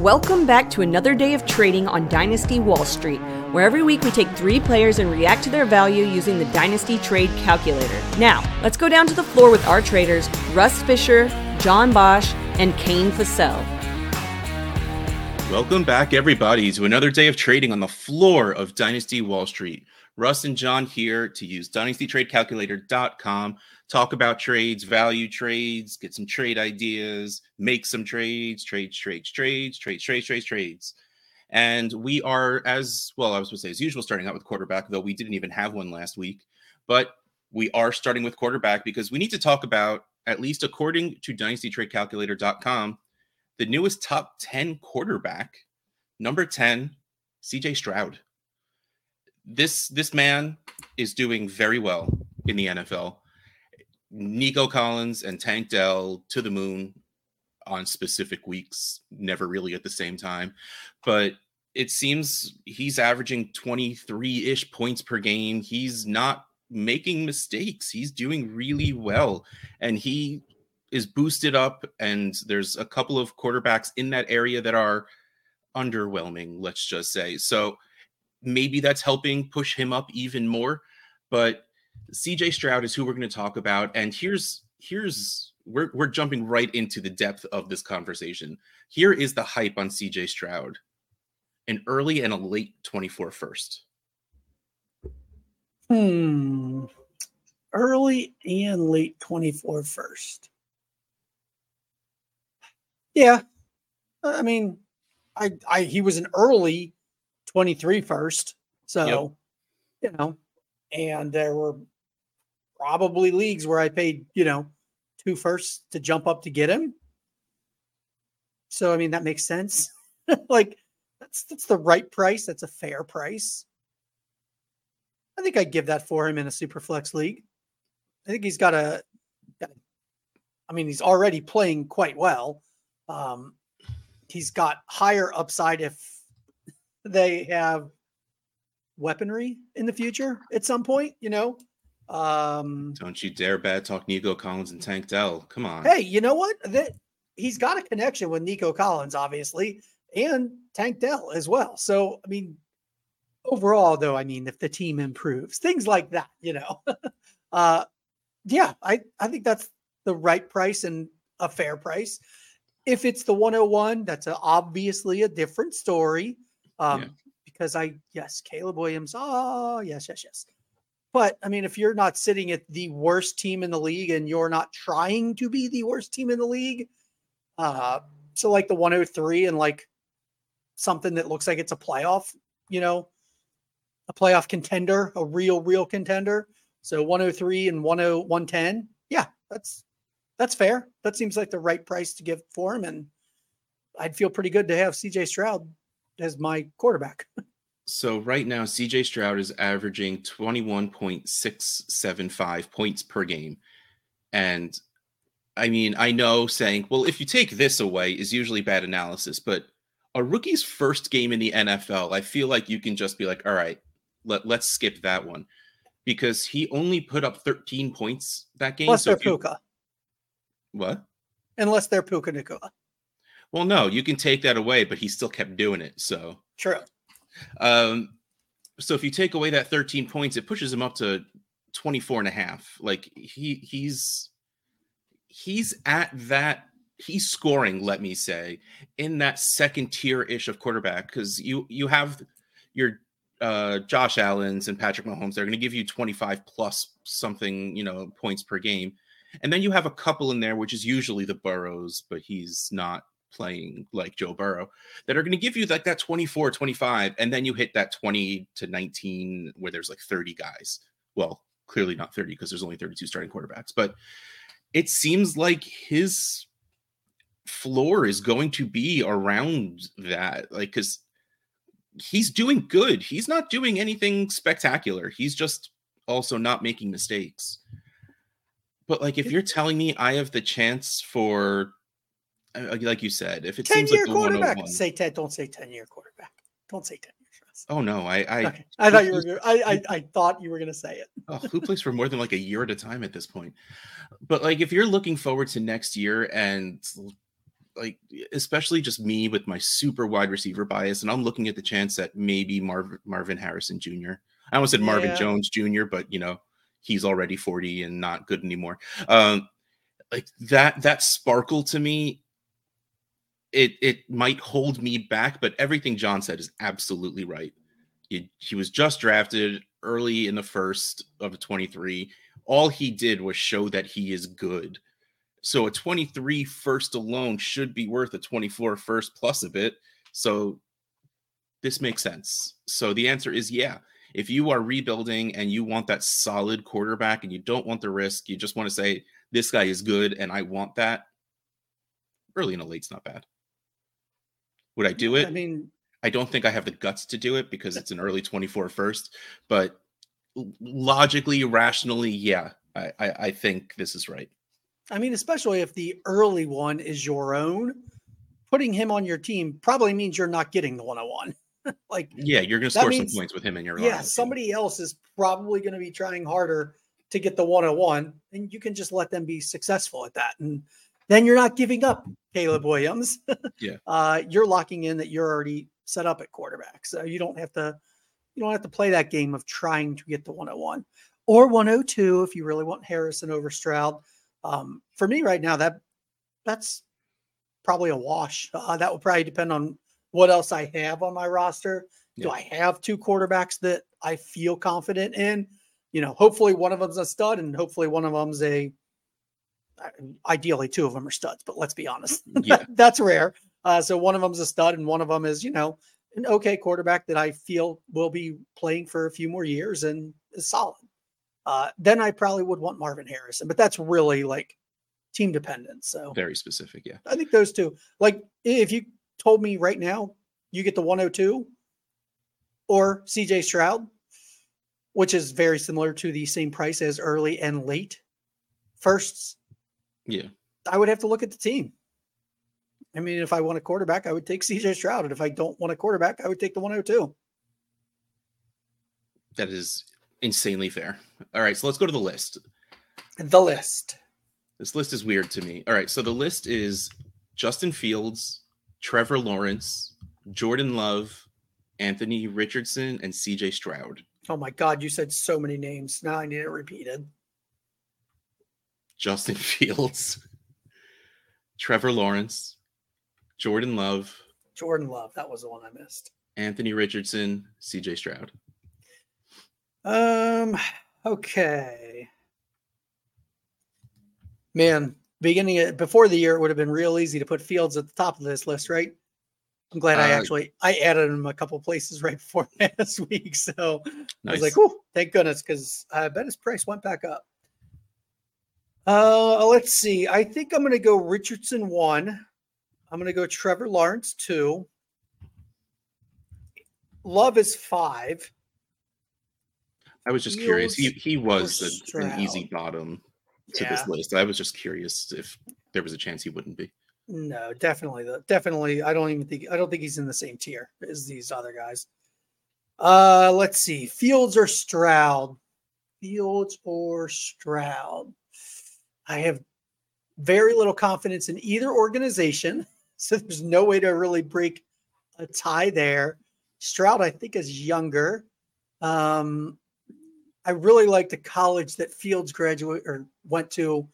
Welcome back to another day of trading on Dynasty Wall Street, where every week we take three players and react to their value using the Dynasty Trade Calculator. Now, let's go down to the floor with our traders, Russ Fisher, John Bosch, and Kane Fossell. Welcome back, everybody, to another day of trading on the floor of Dynasty Wall Street. Russ and John here to use dynastytradecalculator.com talk about trades, value trades, get some trade ideas, make some trades, trades, trades, trades, trades, trades, trades, trades. And we are, as well, I was going to say, as usual, starting out with quarterback, though we didn't even have one last week. But we are starting with quarterback because we need to talk about, at least according to dynastytradecalculator.com, the newest top 10 quarterback, number 10, CJ Stroud. This this man is doing very well in the NFL. Nico Collins and Tank Dell to the moon on specific weeks, never really at the same time. But it seems he's averaging 23 ish points per game. He's not making mistakes. He's doing really well. And he is boosted up. And there's a couple of quarterbacks in that area that are underwhelming, let's just say. So maybe that's helping push him up even more. But CJ Stroud is who we're going to talk about, and here's here's we're we're jumping right into the depth of this conversation. Here is the hype on CJ Stroud: an early and a late 24 first. Hmm. Early and late 24 first. Yeah. I mean, I I he was an early 23 first. So, yep. you know, and there were probably leagues where I paid, you know, two firsts to jump up to get him. So I mean that makes sense. like that's that's the right price. That's a fair price. I think I'd give that for him in a super flex league. I think he's got a, got a I mean, he's already playing quite well. Um, he's got higher upside if they have weaponry in the future at some point, you know. Um Don't you dare bad talk Nico Collins and Tank Dell. Come on. Hey, you know what? That he's got a connection with Nico Collins, obviously, and Tank Dell as well. So, I mean, overall, though, I mean, if the team improves, things like that, you know. uh yeah, I I think that's the right price and a fair price. If it's the 101, that's a, obviously a different story. Um, yeah because I, yes, Caleb Williams. Oh, yes, yes, yes. But I mean, if you're not sitting at the worst team in the league and you're not trying to be the worst team in the league, uh, so like the 103 and like something that looks like it's a playoff, you know, a playoff contender, a real, real contender. So 103 and 10, 110. Yeah, that's that's fair. That seems like the right price to give for him. And I'd feel pretty good to have CJ Stroud as my quarterback. So right now, CJ Stroud is averaging 21.675 points per game. And I mean, I know saying, well, if you take this away is usually bad analysis, but a rookie's first game in the NFL, I feel like you can just be like, all right, let, let's skip that one. Because he only put up 13 points that game. Unless so they're you... Puka. What? Unless they're Puka Nacua. Well, no, you can take that away, but he still kept doing it. So true. Um, so if you take away that 13 points, it pushes him up to 24 and a half. Like he he's he's at that he's scoring, let me say, in that second tier ish of quarterback because you you have your uh, Josh Allen's and Patrick Mahomes. They're going to give you 25 plus something, you know, points per game. And then you have a couple in there, which is usually the Burrows, but he's not playing like Joe Burrow that are going to give you like that 24, 25, and then you hit that 20 to 19 where there's like 30 guys. Well, clearly not 30 because there's only 32 starting quarterbacks, but it seems like his floor is going to be around that. Like, because he's doing good. He's not doing anything spectacular. He's just also not making mistakes. But like, if you're telling me I have the chance for like you said, if it seems year like quarterback, say ten. Don't say ten year quarterback. Don't say ten. Oh no, I I, okay. I thought you were. Gonna, I, I I thought you were going to say it. oh, who plays for more than like a year at a time at this point? But like, if you're looking forward to next year and like especially just me with my super wide receiver bias, and I'm looking at the chance that maybe Marv- Marvin Harrison Jr. I almost said Marvin Yeah. Jones Jr., but you know he's already 40 and not good anymore. Um, like that that sparkle to me, it it might hold me back, but everything John said is absolutely right. He, he was just drafted early in the first of the 23. All he did was show that he is good. So a 23 first alone should be worth a 24 first plus a bit. So this makes sense. So the answer is yeah. If you are rebuilding and you want that solid quarterback and you don't want the risk, you just want to say this guy is good and I want that. Early in the late's not bad. Would I do it? I mean, I don't think I have the guts to do it because uh, it's an early 24 first, but logically, rationally, yeah, I, I, I think this is right. I mean, especially if the early one is your own, putting him on your team probably means you're not getting the one on one. Like, Yeah, you're going to score means- some points with him in your yeah, somebody else is probably going to be trying harder to get the 101, and you can just let them be successful at that. And then you're not giving up Caleb Williams. Yeah. Uh, you're locking in that you're already set up at quarterback. So you don't have to you don't have to play that game of trying to get the 101 or 102 if you really want Harrison over Stroud. Um, for me right now, that that's probably a wash. Uh, that will probably depend on what else I have on my roster. Do I have two quarterbacks that I feel confident in? You know, hopefully one of them's a stud, and hopefully one of them's a. uh, Ideally, two of them are studs, but let's be honest, Yeah. that's rare. Uh, so one of them is a stud, and one of them is, you know, an okay quarterback that I feel will be playing for a few more years and is solid. Uh, then I probably would want Marvin Harrison, but that's really like team dependent. So Very specific. Yeah. I think those two, like if you told me right now, you get the 102 or CJ Stroud, which is very similar to the same price as early and late firsts, Yeah. I would have to look at the team. I mean, if I want a quarterback, I would take CJ Stroud. And if I don't want a quarterback, I would take the 102. That is insanely fair. All right. So let's go to the list. The list. This list is weird to me. All right. So the list is Justin Fields, Trevor Lawrence, Jordan Love, Anthony Richardson, and CJ Stroud. Oh my God, you said so many names. Now I need it repeated. Justin Fields, Trevor Lawrence, Jordan Love, Jordan Love. That was the one I missed. Anthony Richardson, CJ Stroud. Um, okay. Man, beginning of, before the year, it would have been real easy to put Fields at the top of this list, right? I'm glad I Uh, actually I added him a couple places right before last week. So I was like, "Oh, thank goodness," because I bet his price went back up. Uh, let's see. I think I'm going to go Richardson one. I'm going to go Trevor Lawrence two. Love is five. I was just curious. He he was a- an easy bottom to Yeah. this list. I was just curious if there was a chance he wouldn't be. No, definitely. Definitely. I don't even think. I don't think he's in the same tier as these other guys. Uh, let's see. Fields or Stroud. Fields or Stroud. I have very little confidence in either organization, so there's no way to really break a tie there. Stroud, I think, is younger. Um, I really like the college that Fields graduate or went to.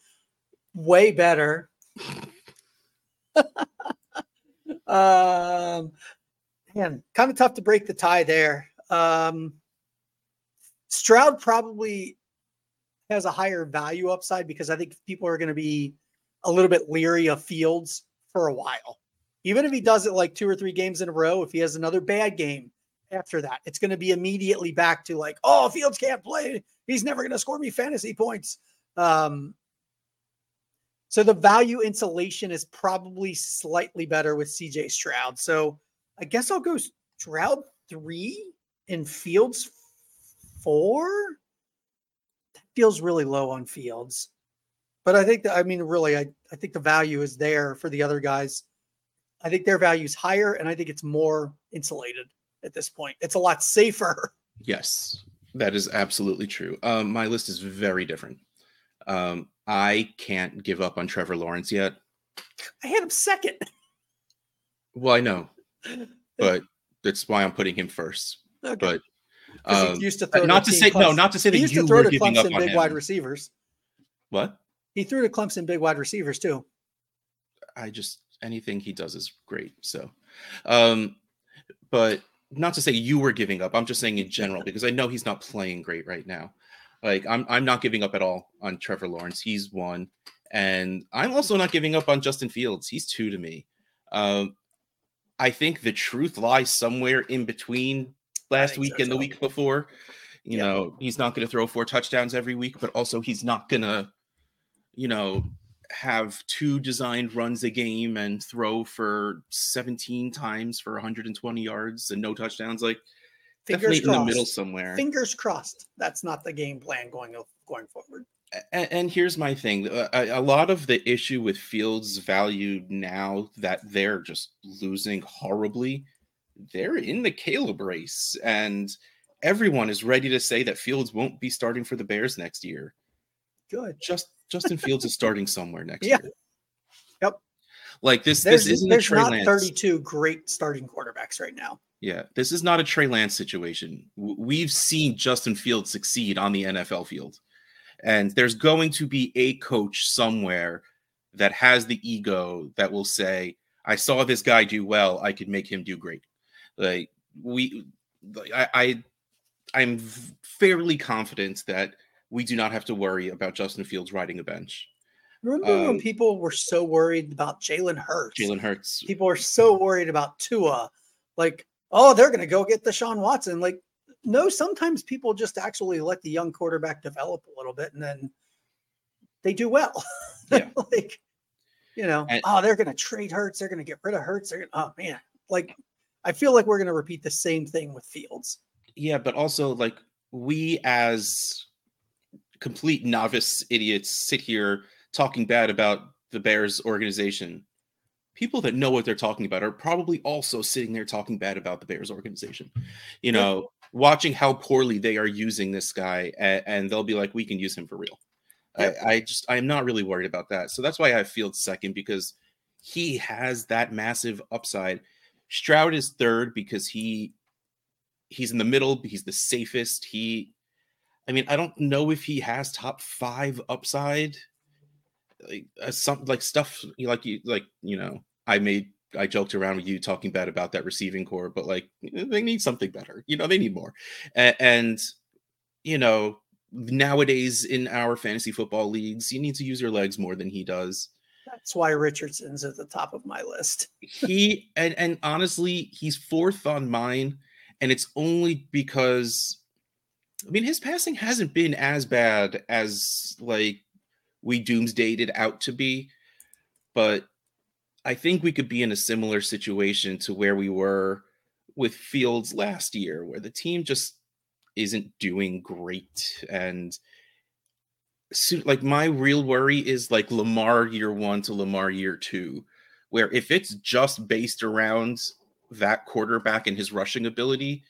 Way better. um, man, kind of tough to break the tie there. Um, Stroud probably has a higher value upside because I think people are going to be a little bit leery of Fields for a while. Even if he does it like two or three games in a row, if he has another bad game after that, it's going to be immediately back to like, oh, Fields can't play. He's never going to score me fantasy points. Um, so the value insulation is probably slightly better with CJ Stroud. So I guess I'll go Stroud three and Fields four. Feels really low on Fields. But I think that I mean really I, I think the value is there for the other guys. I think their value is higher and I think it's more insulated at this point. It's a lot safer. Yes, that is absolutely true. Um, my list is very different. Um, I can't give up on Trevor Lawrence yet. I had him second. Well, I know, but that's why I'm putting him first. Okay. But um, he used to throw not to say no, not to say that he used you to throw were to giving up Clemson on big him. wide receivers. What? He threw to Clemson big wide receivers too. I just anything he does is great. So, um, but not to say you were giving up. I'm just saying in general because I know he's not playing great right now. Like I'm, I'm not giving up at all on Trevor Lawrence. He's one, and I'm also not giving up on Justin Fields. He's two to me. Um, I think the truth lies somewhere in between last week and the week before. You Yeah. know, he's not going to throw four touchdowns every week, but also he's not going to, you know, have two designed runs a game and throw for 17 times for 120 yards and no touchdowns. Like Fingers definitely in crossed. the middle somewhere. Fingers crossed. That's not the game plan going going forward. and, and here's my thing a, a a lot of the issue with fields value now that they're just losing horribly they're in the caleb race and everyone is ready to say that fields won't be starting for the bears next year Good. just justin fields is starting somewhere next Yeah. year Yep. like this There's, this isn't a there's not Lance. 32 great starting quarterbacks right now. yeah this is not a trey lance situation we've seen justin fields succeed on the nfl field and there's going to be a coach somewhere that has the ego that will say i saw this guy do well i could make him do great like we i, I i'm fairly confident that we do not have to worry about justin fields riding a bench Remember Um, when people were so worried about Jalen Hurts? jalen hurts People are so worried about Tua. Like, oh, they're going to go get Deshaun Watson. Like, no, sometimes people just actually let the young quarterback develop a little bit and then they do well. Yeah. like, you know, And- oh, they're going to trade Hurts. They're going to get rid of Hurts. They're gonna, oh, man. Like, I feel like we're going to repeat the same thing with Fields. yeah but also like we as complete novice idiots sit here talking bad about the bears organization people that know what they're talking about are probably also sitting there talking bad about the bears organization you Yeah. know watching how poorly they are using this guy and, and they'll be like we can use him for real Yep. I, I just i'm not really worried about that so that's why i feel second because he has that massive upside stroud is third because he he's in the middle he's the safest. He i mean i don't know if he has top five upside. Like uh, some like stuff like you like you know i made i joked around with you talking bad about that receiving corps but like they need something better. You know they need more. And, and you know nowadays in our fantasy football leagues you need to use your legs more than he does That's why Richardson's at the top of my list. he and and honestly he's fourth on mine and it's only because i mean his passing hasn't been as bad as like we doomsdayed it out to be but i think we could be in a similar situation to where we were with fields last year where the team just isn't doing great and like my real worry is like lamar year one to lamar year two where if it's just based around that quarterback and his rushing ability,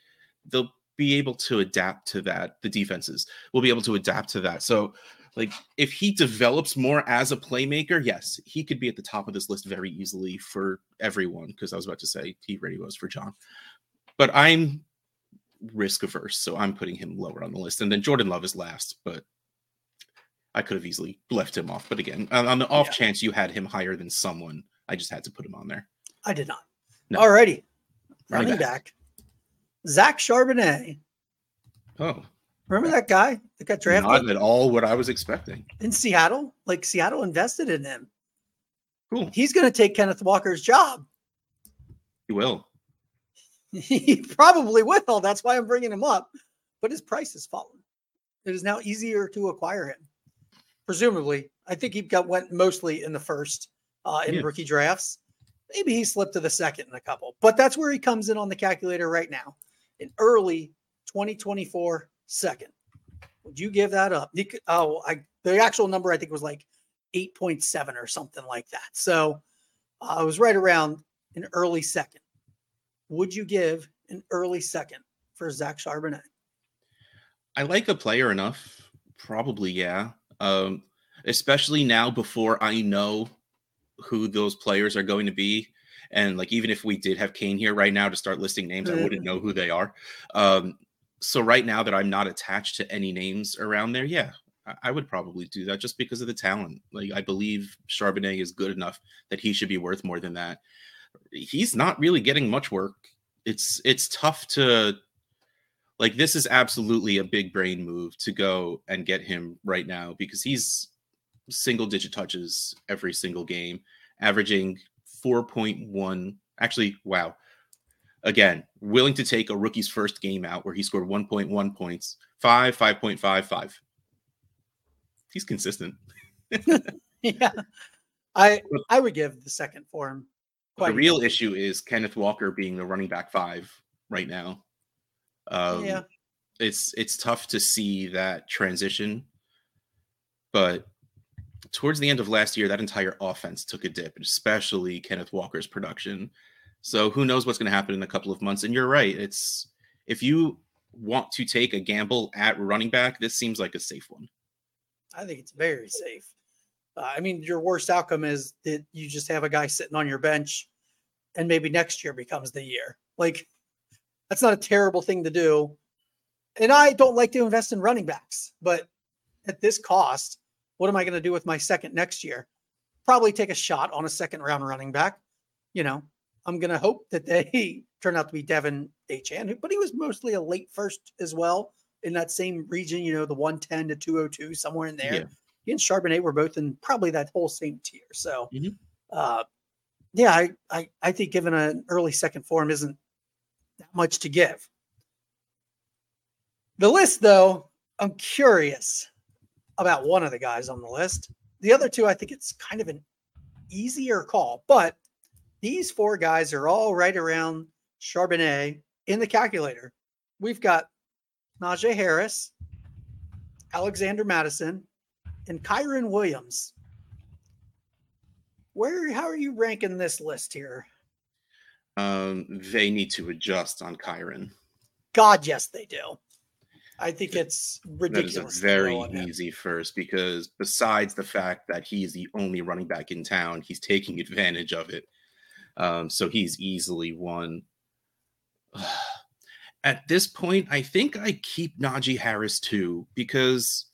they'll be able to adapt to that. The defenses will be able to adapt to that. So, like, if he develops more as a playmaker, yes, he could be at the top of this list very easily for everyone. Because I was about to say he already was for John, but I'm risk averse, so I'm putting him lower on the list. And then Jordan Love is last, but I could have easily left him off. But again, on the off Yeah. chance you had him higher than someone, I just had to put him on there. I did not. No. Alrighty. Running Running back. back. Zach Charbonnet. Oh, Remember that guy that got drafted not at all what I was expecting. in Seattle? Like Seattle invested in him. Cool. He's going to take Kenneth Walker's job. He will. He probably will. That's why I'm bringing him up. But his price has fallen. It is now easier to acquire him. Presumably, I think he got went mostly in the first uh, in Yeah. rookie drafts. Maybe he slipped to the second in a couple, but that's where he comes in on the calculator right now. In early 2024 second. Would you give that up? Could- oh, I the actual number I think was like 8.7 or something like that. So uh, I was right around an early second. Would you give an early second for Zach Charbonnet? I like the player enough. Probably, yeah. Um, especially now before I know who those players are going to be. And like, even if we did have Kane here right now to start listing names, I wouldn't know who they are. Um, so right now that I'm not attached to any names around there, yeah, I would probably do that just because of the talent. Like I believe Charbonnet is good enough that he should be worth more than that. He's not really getting much work. It's it's tough to like this is absolutely a big brain move to go and get him right now because he's single digit touches every single game, averaging 4.1. Actually, wow. Again, willing to take a rookie's first game out where he scored 1.1 points, 5, 5.5, 5. He's consistent. yeah. I I would give the second form. the real issue is Kenneth Walker being the running back five right now. Um, yeah, it's it's tough to see that transition, but towards the end of last year, that entire offense took a dip, especially Kenneth Walker's production. So who knows what's going to happen in a couple of months? And you're right. It's if you want to take a gamble at running back, this seems like a safe one. I think it's very safe. Uh, I mean, your worst outcome is that you just have a guy sitting on your bench, and maybe next year becomes the year. Like that's not a terrible thing to do. And I don't like to invest in running backs, but at this cost, what am I going to do with my second next year? Probably take a shot on a second round running back. You know, I'm going to hope that they turn out to be De'Von Achane, but he was mostly a late first as well in that same region, you know, the 110 to 202, somewhere in there. Yeah. He and Charbonnet were both in probably that whole same tier. So, mm-hmm. uh, yeah, I, I, I think given an early second form isn't that much to give. The list, though, I'm curious about one of the guys on the list. The other two, I think it's kind of an easier call, but these four guys are all right around Charbonnet in the calculator. We've got Najee Harris, Alexander Mattison, and Kyren Williams. Where how are you ranking this list here? Um, they need to adjust on Kyren. God, yes, they do. I think it's ridiculous. That is a very easy first because besides the fact that he's the only running back in town, he's taking advantage of it. Um, so he's easily one. At this point, I think I keep Najee Harris too because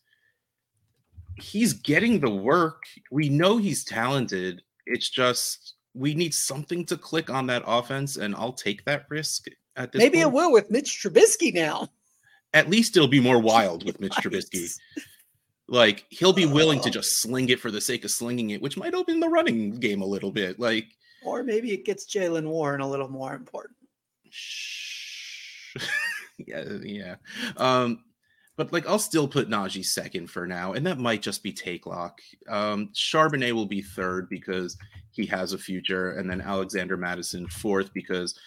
he's getting the work. We know he's talented. It's just we need something to click on that offense, and I'll take that risk at this. Maybe point. it will with Mitch Trubisky now at least it'll be more wild with Mitch Trubisky. Like he'll be willing to just sling it for the sake of slinging it, which might open the running game a little bit. Like, or maybe it gets Jaylen Warren a little more important. yeah, yeah. Um, but like I'll still put Najee second for now, and that might just be take lock. Um, Charbonnet will be third because he has a future, and then Alexander Mattison fourth because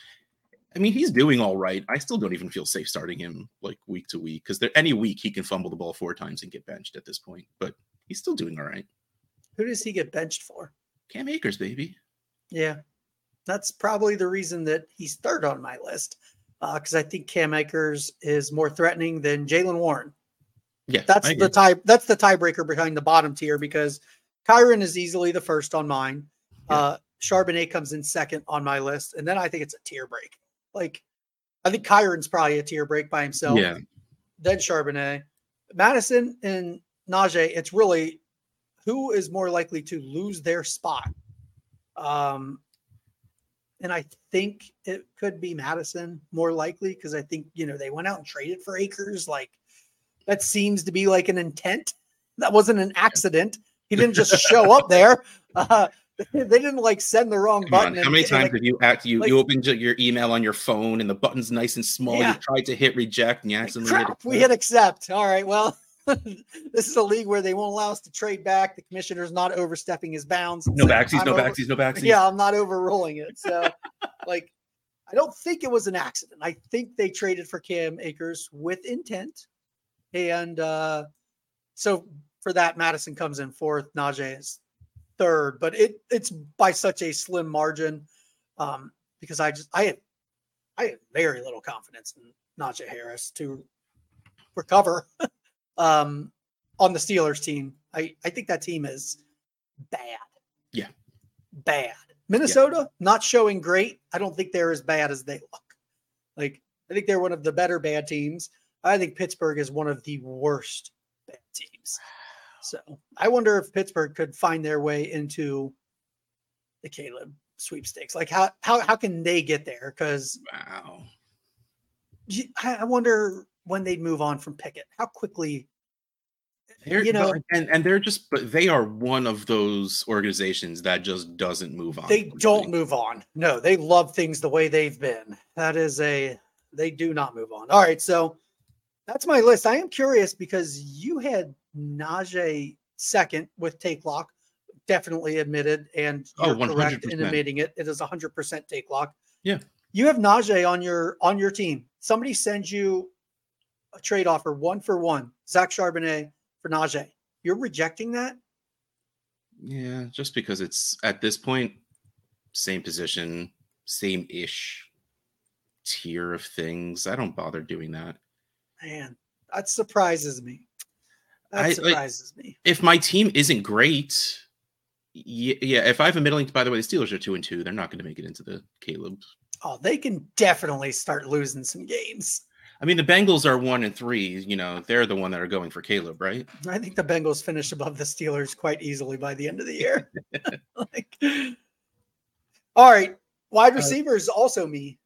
I mean, he's doing all right. I still don't even feel safe starting him like week to week because there any week he can fumble the ball four times and get benched at this point. But he's still doing all right. Who does he get benched for? Cam Akers, baby. Yeah, that's probably the reason that he's third on my list because uh, I think Cam Akers is more threatening than Jaylen Warren. Yeah, that's the tie. That's the tiebreaker behind the bottom tier because Kyren is easily the first on mine. Yeah. Uh, Charbonnet comes in second on my list, and then I think it's a tier break. Like, I think Kyren's probably a tier break by himself. Yeah. Then Charbonnet, Mattison, and Najee. It's really who is more likely to lose their spot. Um, and I think it could be Mattison more likely because I think you know they went out and traded for Akers. Like that seems to be like an intent. That wasn't an accident. He didn't just show up there. Uh, they didn't like send the wrong Come button. How many times like, have you act you like, you opened your email on your phone and the button's nice and small? Yeah. You tried to hit reject and you accidentally Crap, hit we hit accept. All right, well, this is a league where they won't allow us to trade back. The commissioner's not overstepping his bounds. No backsies, no over, backsies, no backsies. Yeah, I'm not overruling it. So, like, I don't think it was an accident. I think they traded for Cam Akers with intent, and uh, so for that, Mattison comes in fourth. Najee is third, but it it's by such a slim margin um, because I just I have I have very little confidence in Najee Harris to recover um, on the Steelers team. I I think that team is bad. Yeah, bad. Minnesota not showing great. I don't think they're as bad as they look. Like I think they're one of the better bad teams. I think Pittsburgh is one of the worst bad teams. So I wonder if Pittsburgh could find their way into the Caleb sweepstakes. Like how how how can they get there? Because Wow. I I wonder when they'd move on from Pickett. How quickly They're, You know- and and they're just but they are one of those organizations that just doesn't move on. they don't move on. No, they love things the way they've been. That is a they do not move on. All right, so that's my list. I am curious because you had Najee second with take lock, definitely admitted, and Oh, you're correct in admitting it. It is hundred percent take lock. Yeah. you have Najee on your on your team. Somebody sends you a trade offer one for one, Zach Charbonnet for Najee. You're rejecting that? Yeah, just because it's at this point, same position, same ish tier of things. I don't bother doing that. Man, that surprises me. That I- like- surprises me. If my team isn't great, yeah, yeah. If I have a middling, by the way, the Steelers are two and two. They're not going to make it into the Caleb. Oh, they can definitely start losing some games. I mean, the Bengals are one and three. You know, they're the one that are going for Caleb, right? I think the Bengals finish above the Steelers quite easily by the end of the year. like, all right, wide Uh, receivers also me.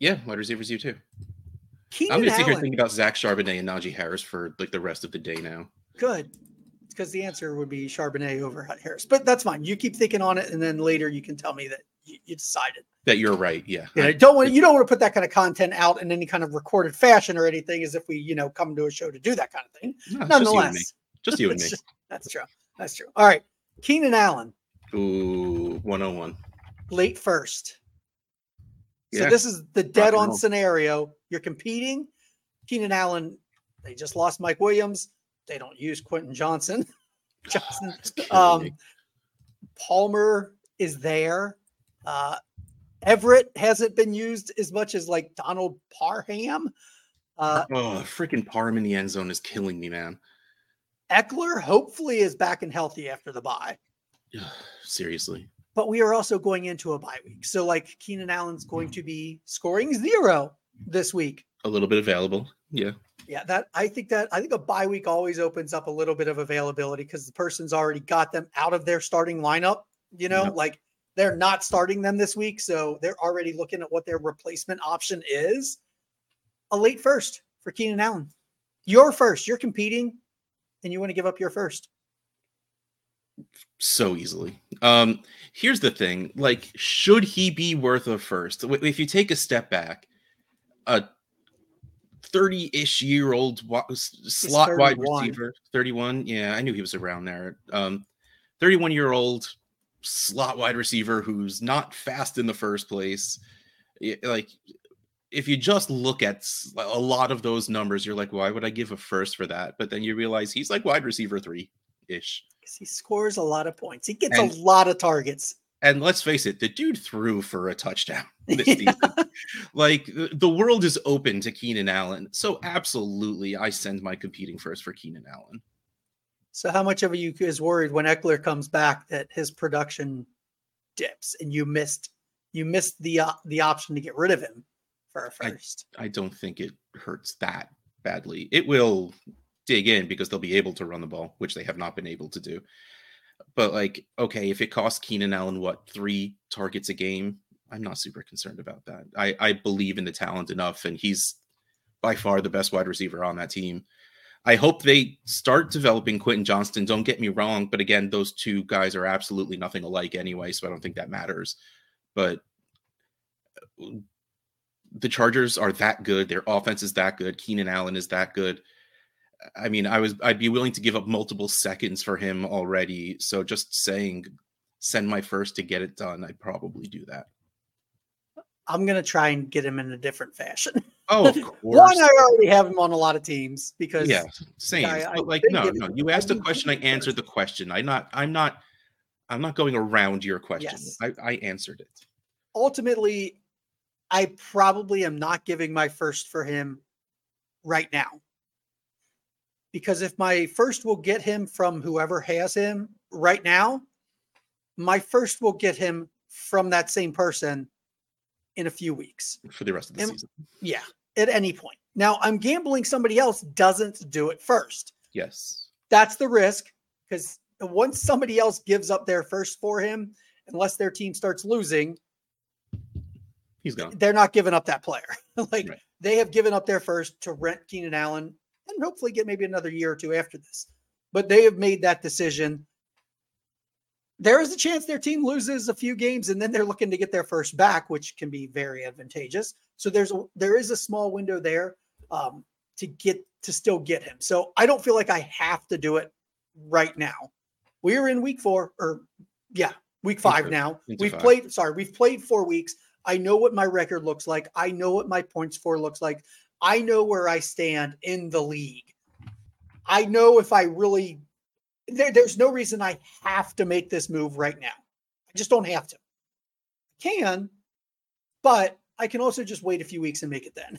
Yeah, wide receivers, you too. Keenan I'm going to sit here thinking about Zach Charbonnet and Najee Harris for like the rest of the day now. Good, because the answer would be Charbonnet over Harris, but that's fine. You keep thinking on it, and then later you can tell me that you, you decided. That you're right. Yeah. You I- don't want you don't want to put that kind of content out in any kind of recorded fashion or anything, as if we you know come to a show to do that kind of thing. no, it's just you and me. Nonetheless, Just you and me. That's true. That's true. All right, Keenan Allen, Ooh, 101. late first. So this is the dead on scenario. You're competing. Keenan Allen, they just lost Mike Williams. They don't use Quentin Johnston. Johnston. Um, Palmer is there. Uh, Everett hasn't been used as much as like Donald Parham. Uh, oh, freaking Parham in the end zone is killing me, man. Ekeler hopefully is back and healthy after the bye. Yeah, seriously. But we are also going into a bye week. So like Keenan Allen's going to be scoring zero this week. A little bit available. Yeah. Yeah, that I think that I think a bye week always opens up a little bit of availability because the person's already got them out of their starting lineup. You know, Yep. like they're not starting them this week, so they're already looking at what their replacement option is. A late first for Keenan Allen. Your first. You're competing, and you want to give up your first. So easily. Um, here's the thing: like, should he be worth a first? If you take a step back, a 30-ish year old slot wide receiver, 31. Yeah, I knew he was around there. Um, 31 year old slot wide receiver who's not fast in the first place. Like, if you just look at a lot of those numbers, you're like, why would I give a first for that? But then you realize he's like wide receiver three ish. he scores a lot of points. He gets And- a lot of targets. And let's face it, the dude threw for a touchdown this Yeah. season. Like the world is open to Keenan Allen. So absolutely, I send my competing first for Keenan Allen. So how much of you is worried when Ekeler comes back that his production dips and you missed you missed the uh, the option to get rid of him for a first? I don't think it hurts that badly. It will dig in because they'll be able to run the ball, which they have not been able to do. But like, okay, if it costs Keenan Allen what three targets a game, I'm not super concerned about that. I, I believe in the talent enough, and he's by far the best wide receiver on that team. I hope they start developing Quentin Johnston. Don't get me wrong, but again, those two guys are absolutely nothing alike anyway, so I don't think that matters. But uh, the Chargers are that good. Their offense is that good. Keenan Allen is that good. I mean, I was I'd be willing to give up multiple seconds for him already. So just saying send my first to get it done, I'd probably do that. I'm gonna try and get him in a different fashion. Oh, of One, course. I already have him on a lot of teams because Yeah, same. I- I but like no, no. You asked a question, I answered the question. I'm not I'm not I'm not going around your question. Yes. I, I answered it. ultimately, I probably am not giving my first for him right now. Because if my first will get him from whoever has him right now, my first will get him from that same person in a few weeks for the rest of the And- season. yeah at any point now i'm gambling somebody else doesn't do it first Yes. that's the risk because once somebody else gives up their first for him unless their team starts losing He's gone. they're not giving up that player. like Right. they have given up their first to rent Keenan Allen and hopefully get maybe another year or two after this. But they have made that decision. There is a chance their team loses a few games and then they're looking to get their first back, which can be very advantageous. So there's a, there is a small window there um, to get to still get him. So I don't feel like I have to do it right now. We're in week four or yeah, week five now. into We've five. played sorry, we've played four weeks. I know what my record looks like. I know what my points for looks like. I know where I stand in the league. I know if I really there, there's no reason I have to make this move right now. I just don't have to. I can, but I can also just wait a few weeks and make it then.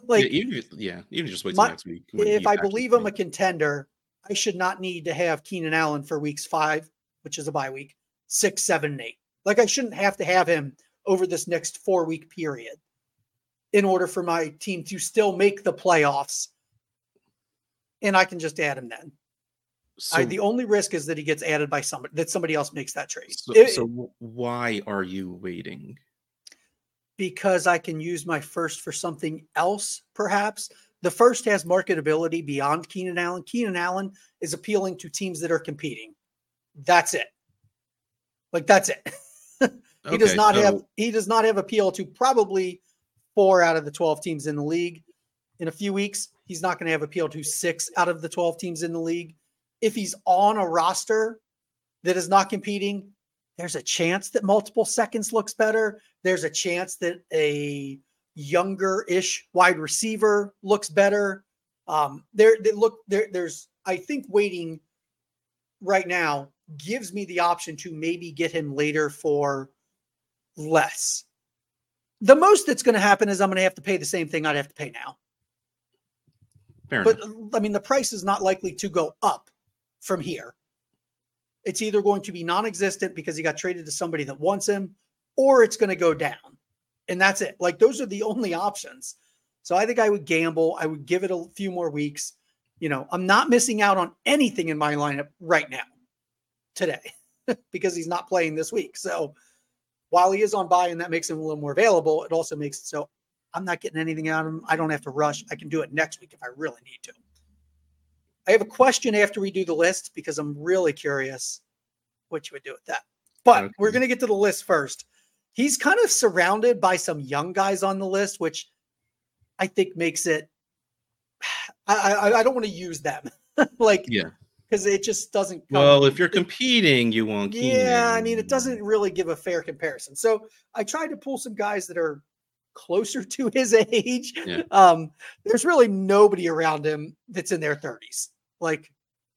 like yeah, even if, yeah, even just wait my- till next week. if I believe I'm a contender, I should not need to have Keenan Allen for weeks five, which is a bye week, six, seven, and eight. Like I shouldn't have to have him over this next four week period in order for my team to still make the playoffs. And I can just add him then. So, I, the only risk is that he gets added by somebody that somebody else makes that trade. so, It- so why are you waiting? because I can use my first for something else, perhaps. The first has marketability beyond Keenan Allen. Keenan Allen is appealing to teams that are competing. That's it. Like that's it. he does Okay, not have he does not have appeal to probably four out of the 12 teams in the league. In a few weeks, he's not going to have appeal to six out of the 12 teams in the league. If he's on a roster that is not competing, there's a chance that multiple seconds looks better. There's a chance that a younger-ish wide receiver looks better. Um, there, they look there. There's, I think, waiting right now gives me the option to maybe get him later for less. The most that's going to happen is I'm going to have to pay the same thing I'd have to pay now. Fair But enough. I mean, the price is not likely to go up from here. It's either going to be non existent because he got traded to somebody that wants him, or it's going to go down. And that's it. Like, those are the only options. So I think I would gamble. I would give it a few more weeks. You know, I'm not missing out on anything in my lineup right now, today, because he's not playing this week. So while he is on bye and that makes him a little more available, it also makes it so I'm not getting anything out of him. I don't have to rush. I can do it next week if I really need to. I have a question after we do the list because I'm really curious what you would do with that. But we're going to get to the list first. He's kind of surrounded by some young guys on the list, which I think makes it. I I, I don't want to use them like Yeah. because it just doesn't. Well, if you're competing, you won't. yeah, I mean, it doesn't really give a fair comparison. So I tried to pull some guys that are closer to his age. Yeah. Um, there's really nobody around him that's in their 30s. Like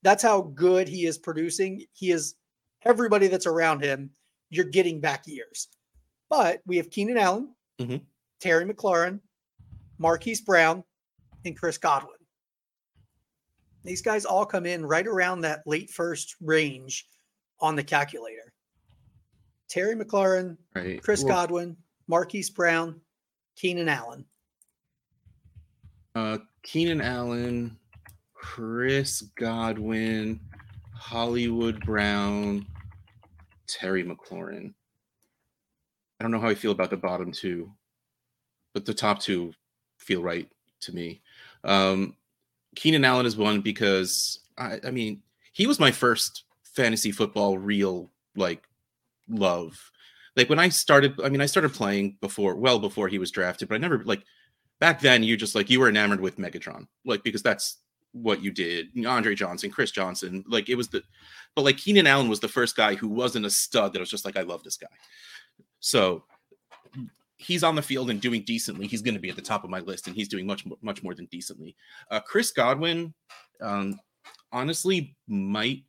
that's how good he is producing. He is everybody that's around him, you're getting back years. But we have Keenan Allen, Mhm. Terry McLaurin, Marquise Brown, and Chris Godwin. These guys all come in right around that late first range on the calculator. Terry McLaurin, Right. Chris Well, Godwin, Marquise Brown, Keenan Allen. Uh, Keenan Allen, Chris Godwin, Hollywood Brown, Terry McLaurin. I don't know how I feel about the bottom two, but the top two feel right to me. Um, Keenan Allen is one because I, I mean he was my first fantasy football real like love. Like when I started, I mean I started playing before, well before he was drafted, but I never like back then you just like you were enamored with Megatron, like because that's what you did. Andre Johnson, Chris Johnson, like it was the, but like Keenan Allen was the first guy who wasn't a stud that was just like I love this guy. So he's on the field and doing decently. He's going to be at the top of my list, and he's doing much much more than decently. Uh, Chris Godwin, um, honestly, might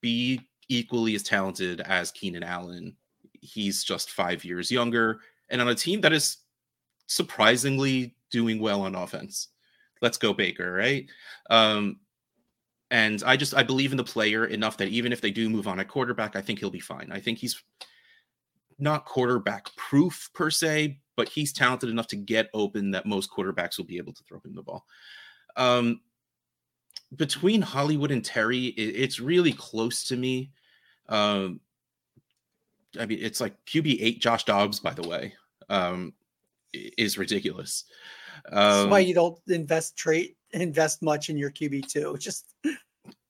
be equally as talented as Keenan Allen. He's just five years younger, and on a team that is surprisingly doing well on offense. Let's go Baker, right? Um, and I just I believe in the player enough that even if they do move on at quarterback, I think he'll be fine. I think he's not quarterback proof per se, but he's talented enough to get open that most quarterbacks will be able to throw him the ball. Um, between Hollywood and Terry, it, it's really close to me. Um, I mean, it's like QB eight. Josh Dobbs, by the way, um, is ridiculous. That's Um, why you don't invest trade invest much in your QB two. Just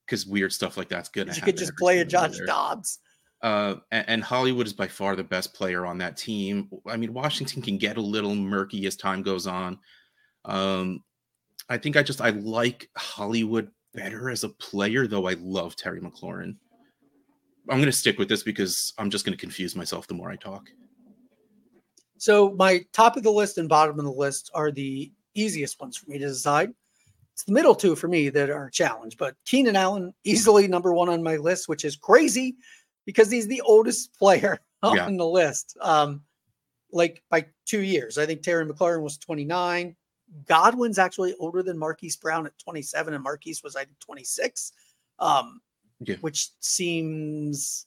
because weird stuff like that's good. you could just play a Josh Dobbs. Uh, and, and Hollywood is by far the best player on that team. I mean, Washington can get a little murky as time goes on. Um, I think I just I like Hollywood better as a player, though I love Terry McLaurin. I'm going to stick with this because I'm just going to confuse myself the more I talk. So my top of the list and bottom of the list are the easiest ones for me to decide. It's the middle two for me that are a challenge, but Keenan Allen easily number one on my list, which is crazy because he's the oldest player on Yeah. the list. Um, like by two years. I think Terry McLaurin was 29. Godwin's actually older than Marquise Brown at 27, and Marquise was I think 26. Um, Yeah. which seems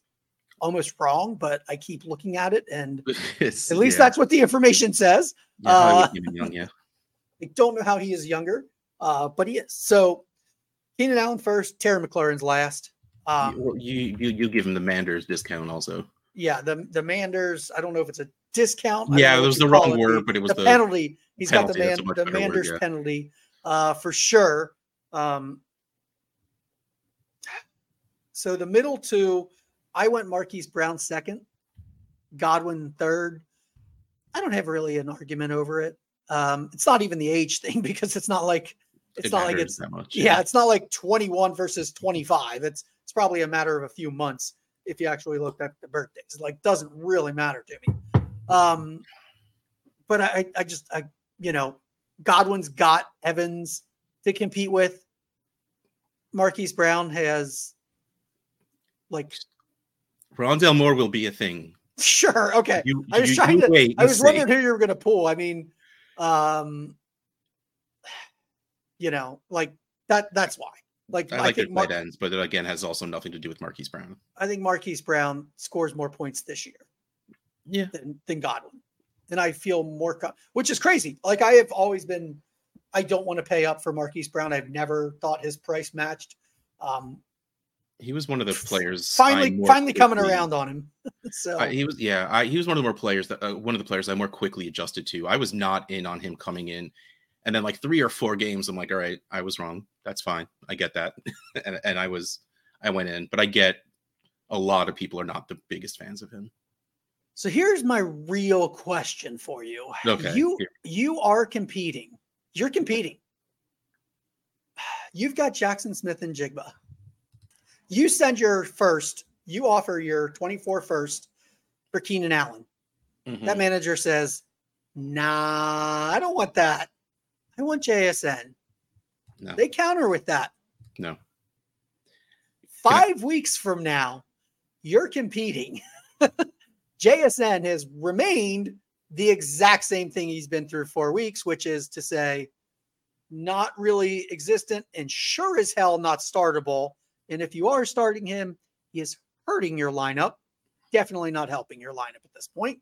almost wrong, but I keep looking at it and at least yeah, that's what the information says. yeah, uh, Young, yeah. I don't know how he is younger, uh, but he is. So Keenan Allen first, Terry McLaurin's last. Um, you, you you give him the Manders discount also. yeah, the the Manders. I don't know if it's a discount. I Yeah, it was the wrong word, the- but it was the, the penalty. He's penalty, got the man the better word, Manders yeah. penalty uh, for sure. Um, so the middle two, I went Marquise Brown second, Godwin third. I don't have really an argument over it. Um, it's not even the age thing because it's not like it's it not like it's much. yeah, it's not like 21 versus 25. It's it's probably a matter of a few months if you actually looked at the birthdays. It, like doesn't really matter to me. Um, but I I just I you know Godwin's got Evans to compete with. Marquise Brown has like Rondale Moore will be a thing. sure okay. You, I was you- trying you to- wait I was see. wondering who you were going to pull. I mean, um, you know, like that. That's why. Like I I, like their think Mar- tight ends, but it again has also nothing to do with Marquise Brown. I think Marquise Brown scores more points this year Yeah, than, than Godwin. And I feel more, co- which is crazy. Like I have always been, I don't want to pay up for Marquise Brown. I've never thought his price matched. Um, he was one of the players. finally, finally coming around on him. so I, he was, yeah, I, he was one of the more players that uh, one of the players I more quickly adjusted to. I was not in on him coming in, and then like three or four games, I'm like, all right, I was wrong. That's fine. I get that, and, and I was, I went in, but I get a lot of people are not the biggest fans of him. So here's my real question for you. Okay, You here. you are competing. You're competing. You've got Jaxon Smith-Njigba. You send your first, you offer your 24 first for Keenan Allen. Mhm. That manager says, Nah, I don't want that. I want JSN. No. They counter with that. No, Five weeks from now, you're competing. JSN has remained the exact same thing he's been through four weeks, which is to say, not really existent and sure as hell not startable. And if you are starting him, he is hurting your lineup, definitely not helping your lineup at this point.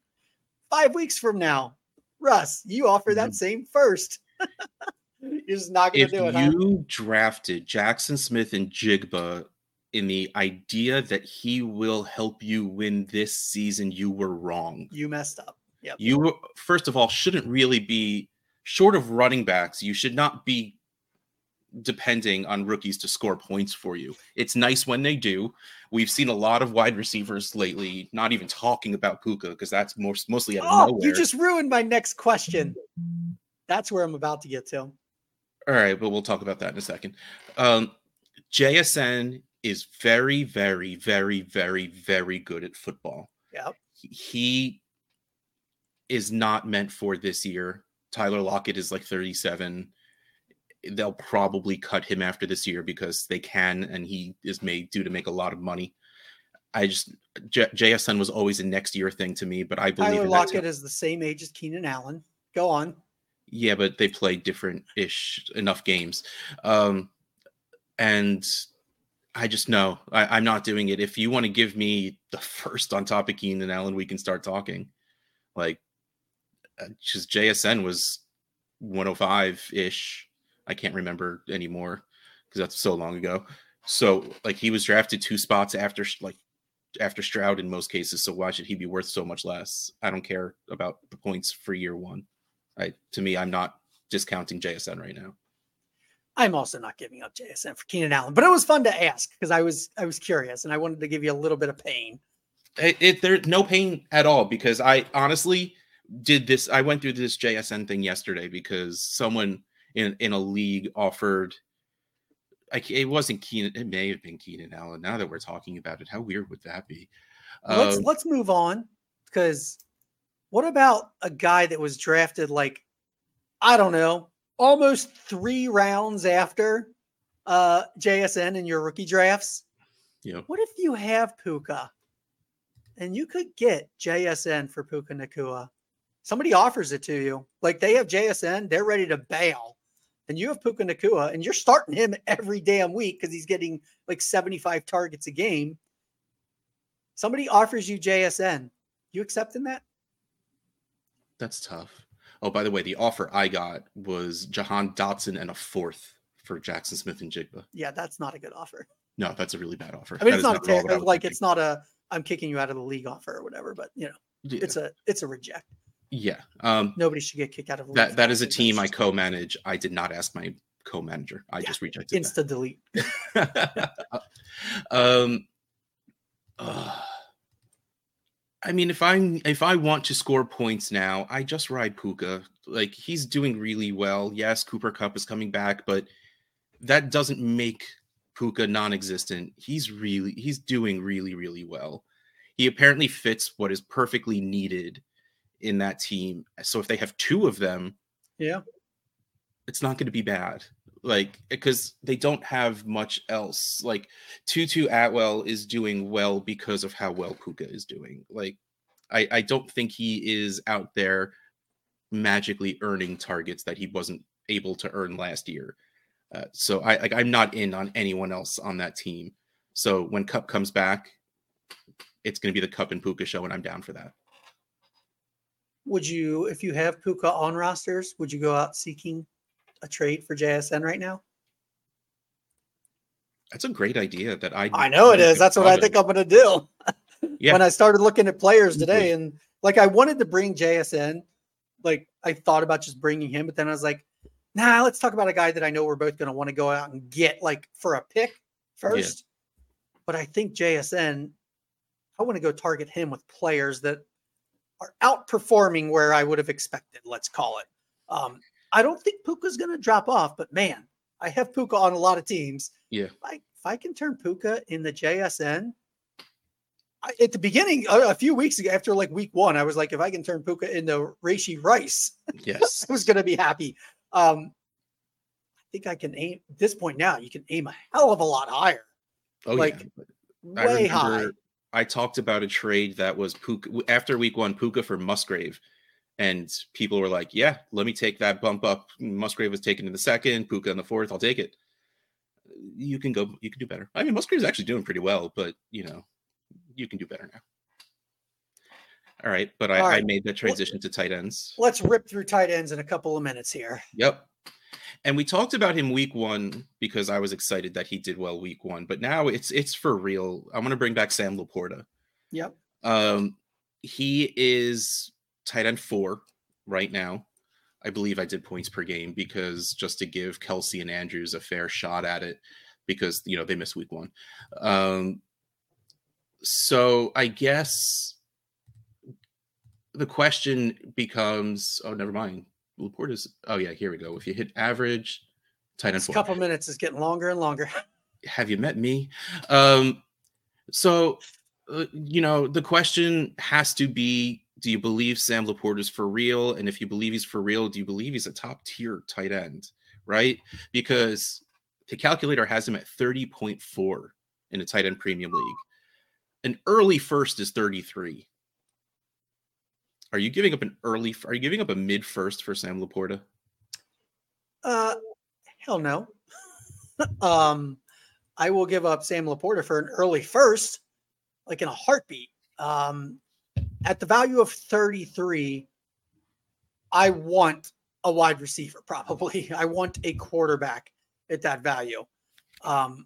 Five weeks from now, Russ, you offer that Mhm. same first. You're just not going to do it. huh? you drafted Jaxon Smith-Njigba in the idea that he will help you win this season, you were wrong. You messed up. Yep. You first of all shouldn't really be short of running backs. You should not be depending on rookies to score points for you. It's nice when they do. We've seen a lot of wide receivers lately not even talking about Puka because that's more, mostly out of Oh, nowhere. you just ruined my next question. That's where I'm about to get to. All right, but we'll talk about that in a second. Um, JSN is very, very, very, very, very good at football. Yep. He is not meant for this year. Tyler Lockett is like 37. They'll probably cut him after this year because they can, and he is made due to make a lot of money. I just J- JSN was always a next year thing to me, but I believe Tyler Lockett is the same age as Keenan Allen. Go on. Yeah, but they play different ish enough games. Um, and I just know I, am not doing it. If you want to give me the first on top of Keenan Allen, we can start talking. Like, uh, just JSN was 105 ish. I can't remember anymore because that's so long ago. So, like, he was drafted two spots after like after Stroud in most cases. So why should he be worth so much less? I don't care about the points for year one. I to me, I'm not discounting JSN right now. I'm also not giving up JSN for Keenan Allen, but it was fun to ask because I was I was curious and I wanted to give you a little bit of pain. It, it there's no pain at all because I honestly did this. I went through this JSN thing yesterday because someone in in a league offered. I, it wasn't Keenan. It may have been Keenan Allen. Now that we're talking about it, how weird would that be? Let's um, let's move on because what about a guy that was drafted like I don't know almost three rounds after uh, JSN in your rookie drafts. Yeah. What if you have Puka and you could get JSN for Puka Nacua? Somebody offers it to you. Like they have JSN, they're ready to bail. And you have Puka Nacua, and you're starting him every damn week because he's getting like 75 targets a game. Somebody offers you JSN. You accepting that? That's tough. Oh, by the way, the offer I got was Jahan Dotson and a fourth for Jaxon Smith-Njigba. Yeah, that's not a good offer. No, that's a really bad offer. I mean, that it's not, not a, like it's not a I'm kicking you out of the league offer or whatever, but you know, yeah. it's a it's a reject. Yeah. Um, Nobody should get kicked out of that. That is a team I co-manage. I did not ask my co-manager. I yeah, just rejected. Insta delete. um. Uh, I mean, if I'm if I want to score points now, I just ride Puka. Like he's doing really well. Yes, Cooper Kupp is coming back, but that doesn't make Puka non-existent. He's really he's doing really really well. He apparently fits what is perfectly needed in that team. So if they have two of them, yeah, it's not going to be bad like because they don't have much else. Like Tutu Atwell is doing well because of how well Puka is doing. Like I, I don't think he is out there magically earning targets that he wasn't able to earn last year. Uh, so I like I'm not in on anyone else on that team. So when Kupp comes back, it's going to be the Kupp and Puka show, and I'm down for that. Would you, if you have Puka on rosters, would you go out seeking a trade for JSN right now? That's a great idea that I I know it is. That's what I think I'm going to do. yeah. When I started looking at players today and like I wanted to bring JSN, like I thought about just bringing him, but then I was like, nah, let's talk about a guy that I know we're both going to want to go out and get like for a pick first. Yeah. But I think JSN, I want to go target him with players that are outperforming where I would have expected, let's call it. Um, I don't think Puka's going to drop off, but man, I have Puka on a lot of teams. Yeah. If I, if I can turn Puka in the JSN, I, at the beginning, a, a, few weeks ago, after like week one, I was like, if I can turn Puka into Rashee Rice, yes, I was going to be happy. Um, I think I can aim at this point now. You can aim a hell of a lot higher. Oh, like yeah. way high. I talked about a trade that was Puka after week one, Puka for Musgrave and people were like, "Yeah, let me take that bump up." Musgrave was taken in the second, Puka in the fourth. I'll take it. You can go. You can do better. I mean, Musgrave's actually doing pretty well, but you know, you can do better now. All right, but I, right. I made the transition to tight ends. Let's rip through tight ends in a couple of minutes here. Yep. And we talked about him week one because I was excited that he did well week one, but now it's it's for real. I'm gonna bring back Sam LaPorta. Yep. Um, he is tight end four right now. I believe I did points per game because just to give Kelce and Andrews a fair shot at it because you know they missed week one. Um, so I guess the question becomes, oh, never mind. LaPorta's. Oh yeah, here we go. If you hit average, tight end. A couple minutes is getting longer and longer. Have you met me? Um, so uh, you know the question has to be do you believe Sam LaPorta is for real? And if you believe he's for real, do you believe he's a top tier tight end? Right? Because the calculator has him at 30.4 in a tight end premium league. An early first is 33. Are you giving up an early? Are you giving up a mid first for Sam LaPorta? Uh, hell no. um, I will give up Sam LaPorta for an early first, like in a heartbeat. Um, at the value of 33, I want a wide receiver, probably. I want a quarterback at that value. Um,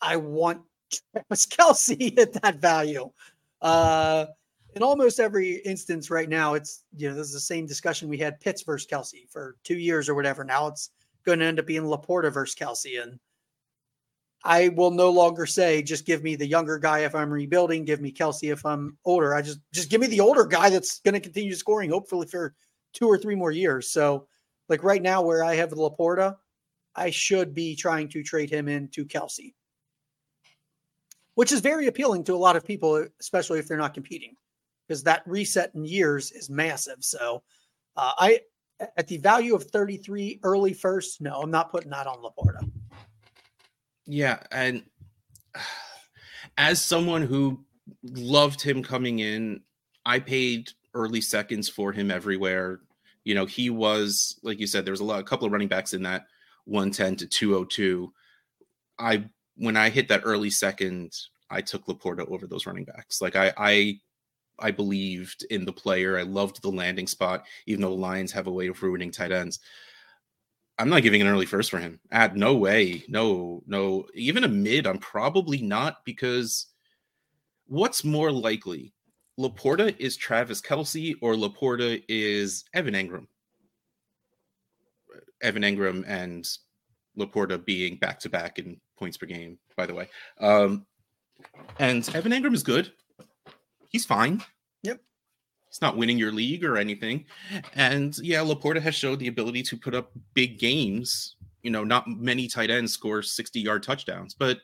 I want Travis Kelce at that value. Uh, in almost every instance right now, it's you know this is the same discussion we had Pitts versus Kelce for two years or whatever. Now it's going to end up being LaPorta versus Kelce, and I will no longer say just give me the younger guy if I'm rebuilding, give me Kelce if I'm older. I just just give me the older guy that's going to continue scoring, hopefully for two or three more years. So, like right now, where I have LaPorta, I should be trying to trade him into Kelce. which is very appealing to a lot of people, especially if they're not competing, because that reset in years is massive. So, uh, I at the value of 33 early first, no, I'm not putting that on LaPorta. Yeah, and as someone who loved him coming in, I paid early seconds for him everywhere. You know, he was like you said, there was a lot, a couple of running backs in that 110 to 202. I when I hit that early second, I took LaPorta over those running backs. Like I I I believed in the player. I loved the landing spot, even though the Lions have a way of ruining tight ends. I'm not giving an early first for him. At no way. No, no. Even a mid, I'm probably not because what's more likely? LaPorta is Travis Kelce or LaPorta is Evan Engram? Evan Engram and LaPorta being back to back in points per game, by the way. Um, and Evan Engram is good. He's fine. Yep. He's not winning your league or anything. And yeah, LaPorta has showed the ability to put up big games. You know, not many tight ends score 60 yard touchdowns, but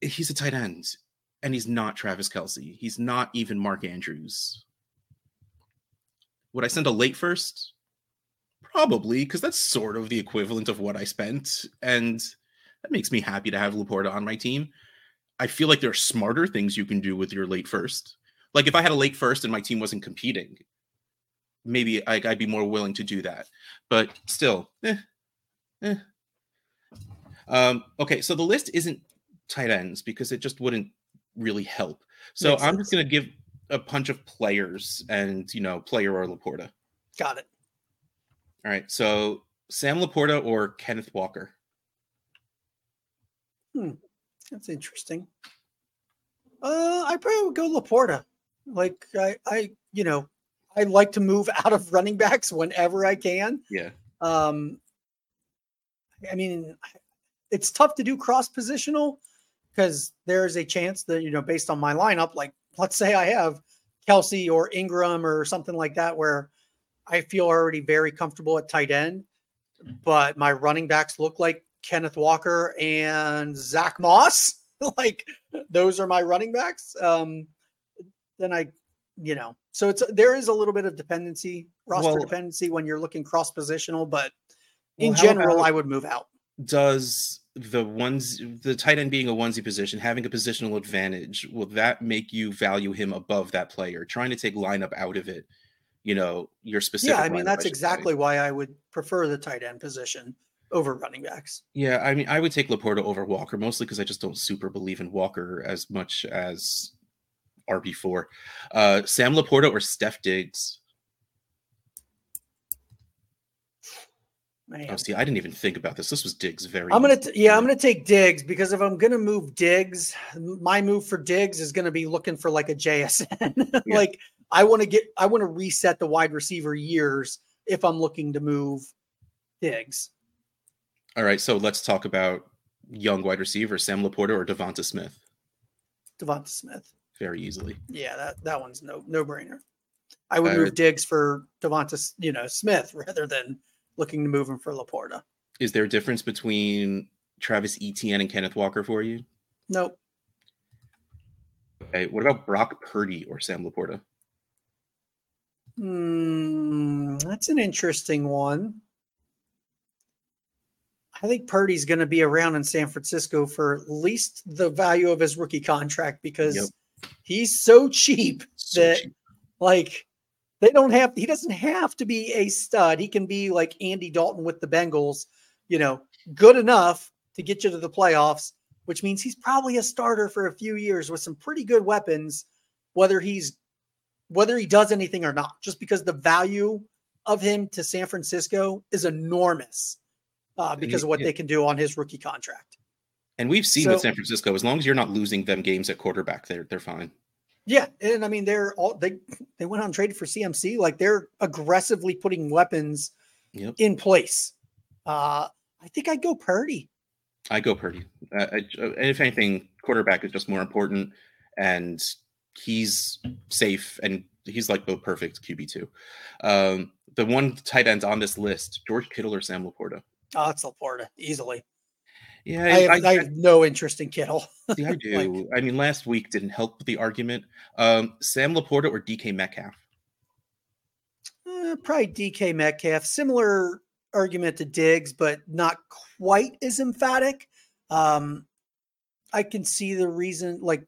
he's a tight end and he's not Travis Kelce. He's not even Mark Andrews. Would I send a late first? Probably, because that's sort of the equivalent of what I spent. And that makes me happy to have LaPorta on my team. I feel like there are smarter things you can do with your late first. Like if I had a late first and my team wasn't competing, maybe I, would be more willing to do that. But still, eh, eh. Um, okay, so the list isn't tight ends because it just wouldn't really help. So Makes I'm sense. just going to give a bunch of players and, you know, player or LaPorta. Got it. All right. So Sam LaPorta or Kenneth Walker? Hmm. That's interesting. Uh, I probably would go LaPorta. Like I, I, you know, I like to move out of running backs whenever I can. Yeah. Um, I mean, it's tough to do cross positional because there is a chance that you know, based on my lineup, like let's say I have Kelce or Engram or something like that, where I feel already very comfortable at tight end, but my running backs look like Kenneth Walker and Zach Moss. like those are my running backs. Um, then I, you know, so it's there is a little bit of dependency, roster well, dependency when you're looking cross positional, but in well, general, I would move out. Does the ones the tight end being a onesie position, having a positional advantage, will that make you value him above that player? Trying to take lineup out of it, you know, your specific. Yeah, I mean that's I exactly say. why I would prefer the tight end position over running backs. Yeah, I mean I would take LaPorta over Walker mostly because I just don't super believe in Walker as much as RB4. Uh, Sam LaPorta or Stef Diggs? Man. Oh, see, I didn't even think about this. This was Diggs very. I'm gonna, t- yeah, I'm gonna take Diggs because if I'm gonna move Diggs, my move for Diggs is gonna be looking for like a JSN. yeah. like I want to get, I want to reset the wide receiver years if I'm looking to move Diggs. All right, so let's talk about young wide receiver Sam LaPorta or DeVonta Smith. DeVonta Smith very easily. Yeah, that, that one's no no brainer. I would move Diggs for DeVonta, you know, Smith rather than looking to move him for LaPorta. Is there a difference between Travis Etienne and Kenneth Walker for you? Nope. Okay. What about Brock Purdy or Sam LaPorta? Hmm, that's an interesting one. I think Purdy's going to be around in San Francisco for at least the value of his rookie contract because yep. He's so cheap so that cheap. like they don't have he doesn't have to be a stud. He can be like Andy Dalton with the Bengals, you know, good enough to get you to the playoffs, which means he's probably a starter for a few years with some pretty good weapons, whether he's whether he does anything or not, just because the value of him to San Francisco is enormous uh, because of what they can do on his rookie contract. And we've seen So- with San Francisco, as long as you're not losing them games at quarterback, they're they're fine. Yeah, and I mean they're all they they went on trade for CMC. Like they're aggressively putting weapons Yep. in place. Uh, I think I'd go Purdy. I go Purdy. Uh, I, if anything, quarterback is just more important, and he's safe, and he's like the perfect QB two. Um, the one tight end on this list, George Kittle or Sam LaPorta. Oh, it's LaPorta easily. Yeah, I, I, have, I, have no interest in Kittle. see, I do. like- I mean, last week didn't help the argument. Um, Sam LaPorta or DK Metcalf. Eh, probably DK Metcalf. Similar argument to Diggs, but not quite as emphatic. Um, I can see the reason. Like,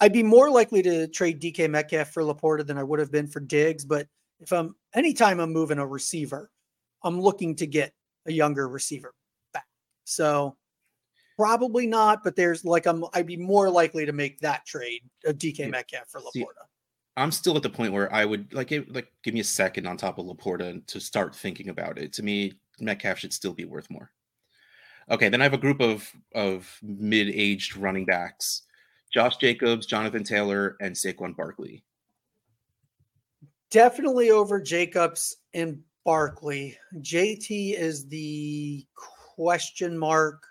I'd be more likely to trade DK Metcalf for LaPorta than I would have been for Diggs. But if I'm anytime I'm moving a receiver, I'm looking to get a younger receiver back. So probably not. But there's like I'm. I'd be more likely to make that trade uh, of DK Yeah. Metcalf for See, LaPorta. I'm still at the point where I would like give, like give me a second on top of LaPorta to start thinking about it. To me, Metcalf should still be worth more. Okay, then I have a group of of mid-aged running backs: Josh Jacobs, Jonathan Taylor, and Saquon Barkley. definitely over Jacobs and Barkley. JT is the question mark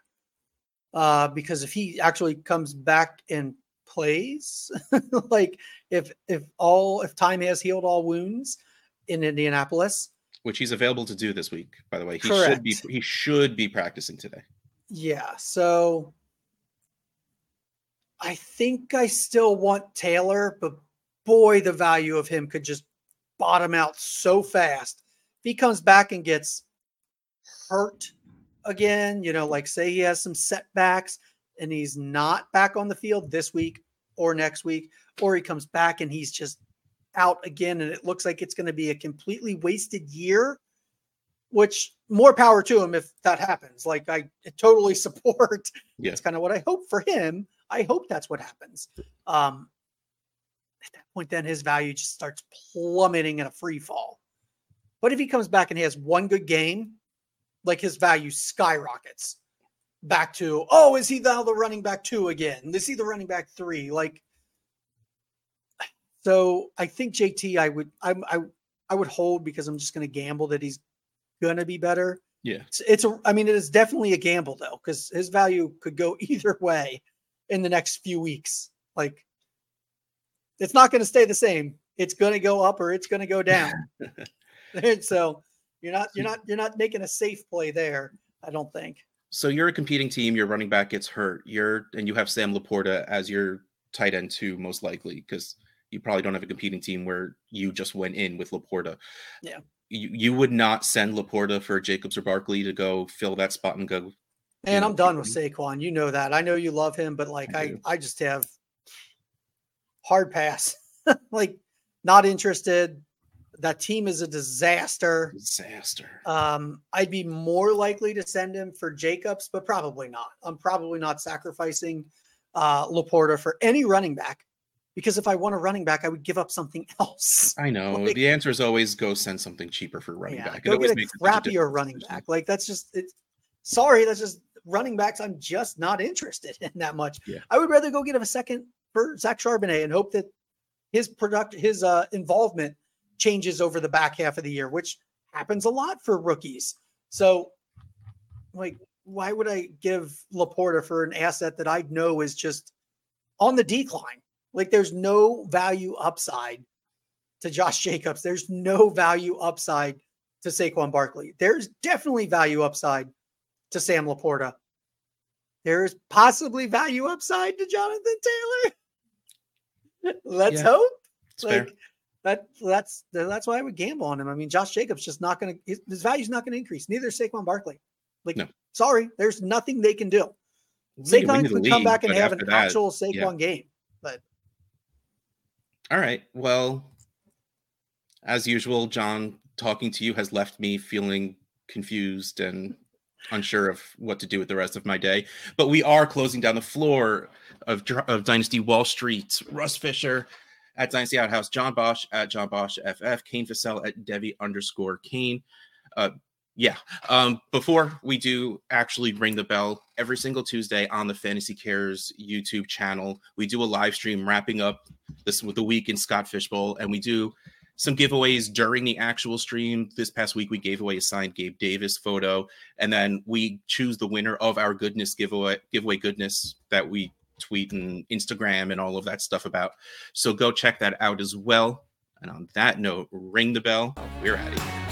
uh, because if he actually comes back and plays, like if if all if time has healed all wounds in Indianapolis, Which he's available to do this week, by the way. He should be he should be practicing today. yeah. So I think I still want Taylor, but boy, the value of him could just bottom out so fast. If he comes back and gets hurt again, you know, like say he has some setbacks and he's not back on the field this week or next week, or he comes back and he's just out again and it looks like it's going to be a completely wasted year, which more power to him if that happens. Like I totally support. Yeah. It's kind of what I hope for him. I hope that's what happens. Um, at that point, then his value just starts plummeting in a free fall. But if he comes back and he has one good game, like his value skyrockets back to, oh, is he now the running back two again? Is he the running back three? Like, so I think JT, I would, I'm, I, I would hold because I'm just going to gamble that he's going to be better. Yeah. It's, it's a, I mean, it is definitely a gamble though, because his value could go either way in the next few weeks. Like, it's not going to stay the same. It's going to go up or it's going to go down. and so you're not, you're hmm. not, you're not making a safe play there. I don't think. So you're a competing team. Your running back gets hurt. You're and you have Sam LaPorta as your tight end too, most likely, because you probably don't have a competing team where you just went in with LaPorta. Yeah. You you would not send LaPorta for Jacobs or Barkley to go fill that spot and go. And know, I'm done with mm-hmm. Saquon. You know that. I know you love him, but like I I. I just have hard pass. like not interested. That team is a disaster. Disaster. Um, I'd be more likely to send him for Jacobs, but probably not. I'm probably not sacrificing uh LaPorta for any running back because if I want a running back, I would give up something else. I know. Like- the answer is always go send something cheaper for running Yeah, back. It go always get a crappier running back. Like that's just it's sorry, that's just running backs. I'm just not interested in that much. Yeah. I would rather go get him a second for Zach Charbonnet and hope that his product his uh involvement changes over the back half of the year, which happens a lot for rookies. So like why would I give LaPorta for an asset that I know is just on the decline? Like there's no value upside to Josh Jacobs. There's no value upside to Saquon Barkley. There's definitely value upside to Sam LaPorta. There's possibly value upside to Jonathan Taylor. Let's Yeah, hope. It's fair. That that's that's why I would gamble on him. I mean, Josh Jacobs just not going to his, his value's not going to increase. Neither is Saquon Barkley. Like, No. sorry, there's nothing they can do. We can Saquon could come league, back and have an that, actual Saquon yeah. game. But all right. Well, as usual, John talking to you has left me feeling confused and unsure of what to do with the rest of my day. But we are closing down the floor of, of Dynasty Wall Street. Russ Fisher at Dynasty Outhouse, John Bosch at John Bosch FF, Kane Fossell at Devy underscore Kane. Uh, yeah. Um, before we do actually ring the bell, every single Tuesday on the Fantasy Cares YouTube channel, we do a live stream wrapping up this with the week in Scott Fish Bowl, and we do some giveaways during the actual stream. This past week, we gave away a signed Gabe Davis photo, and then we choose the winner of our goodness giveaway giveaway goodness that we tweet and Instagram and all of that stuff about. So go check that out as well. And on that note, ring the bell. We're out of here.